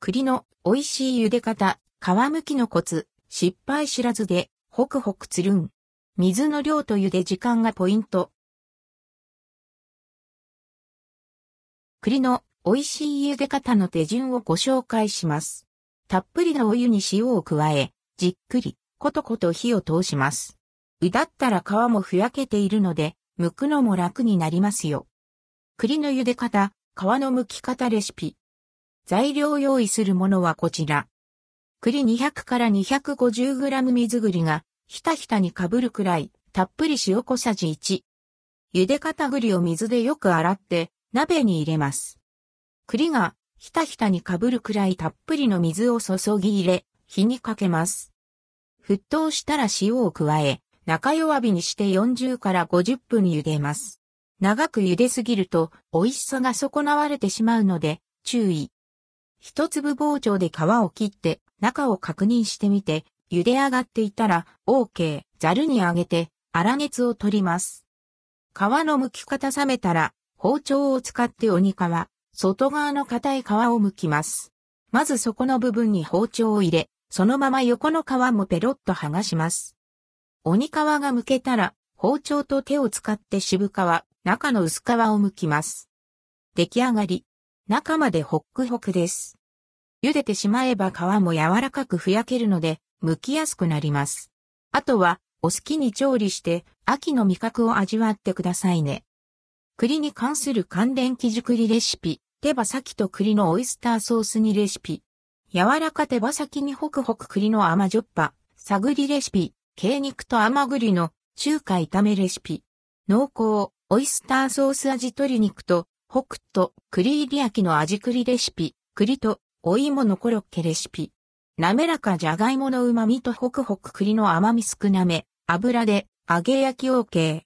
栗の美味しい茹で方、皮むきのコツ、失敗知らずで、ホクホクつるん。水の量と茹で時間がポイント。栗の美味しい茹で方の手順をご紹介します。たっぷりのお湯に塩を加え、じっくり、ことこと火を通します。うだったら皮もふやけているので、剥くのも楽になりますよ。栗の茹で方、皮の剥き方レシピ。材料用意するものはこちら。栗200から 250g 水栗がひたひたにかぶるくらい、たっぷり塩小さじ1。茹で方栗を水でよく洗って鍋に入れます。栗がひたひたにかぶるくらいたっぷりの水を注ぎ入れ、火にかけます。沸騰したら塩を加え、中弱火にして40から50分茹でます。長く茹ですぎると美味しさが損なわれてしまうので注意。一粒包丁で皮を切って中を確認してみて茹で上がっていたら OK、ザルにあげて粗熱を取ります。皮の剥き方冷めたら包丁を使って鬼皮、外側の硬い皮を剥きます。まず底の部分に包丁を入れ、そのまま横の皮もペロッと剥がします。鬼皮が剥けたら、包丁と手を使って渋皮、中の薄皮を剥きます。出来上がり。中までホックホクです。茹でてしまえば皮も柔らかくふやけるので、剥きやすくなります。あとは、お好きに調理して、秋の味覚を味わってくださいね。栗に関する関連生地栗レシピ、手羽先と栗のオイスターソース煮レシピ。柔らか手羽先にホクホク栗の甘じょっぱ、探りレシピ、鶏肉と甘栗の中華炒めレシピ。濃厚、オイスターソース味鶏肉と、北斗栗入り焼きの味栗レシピ、栗とお芋のコロッケレシピ。滑らかじゃがいもの旨味とホクホク栗の甘み少なめ、油で揚げ焼き OK。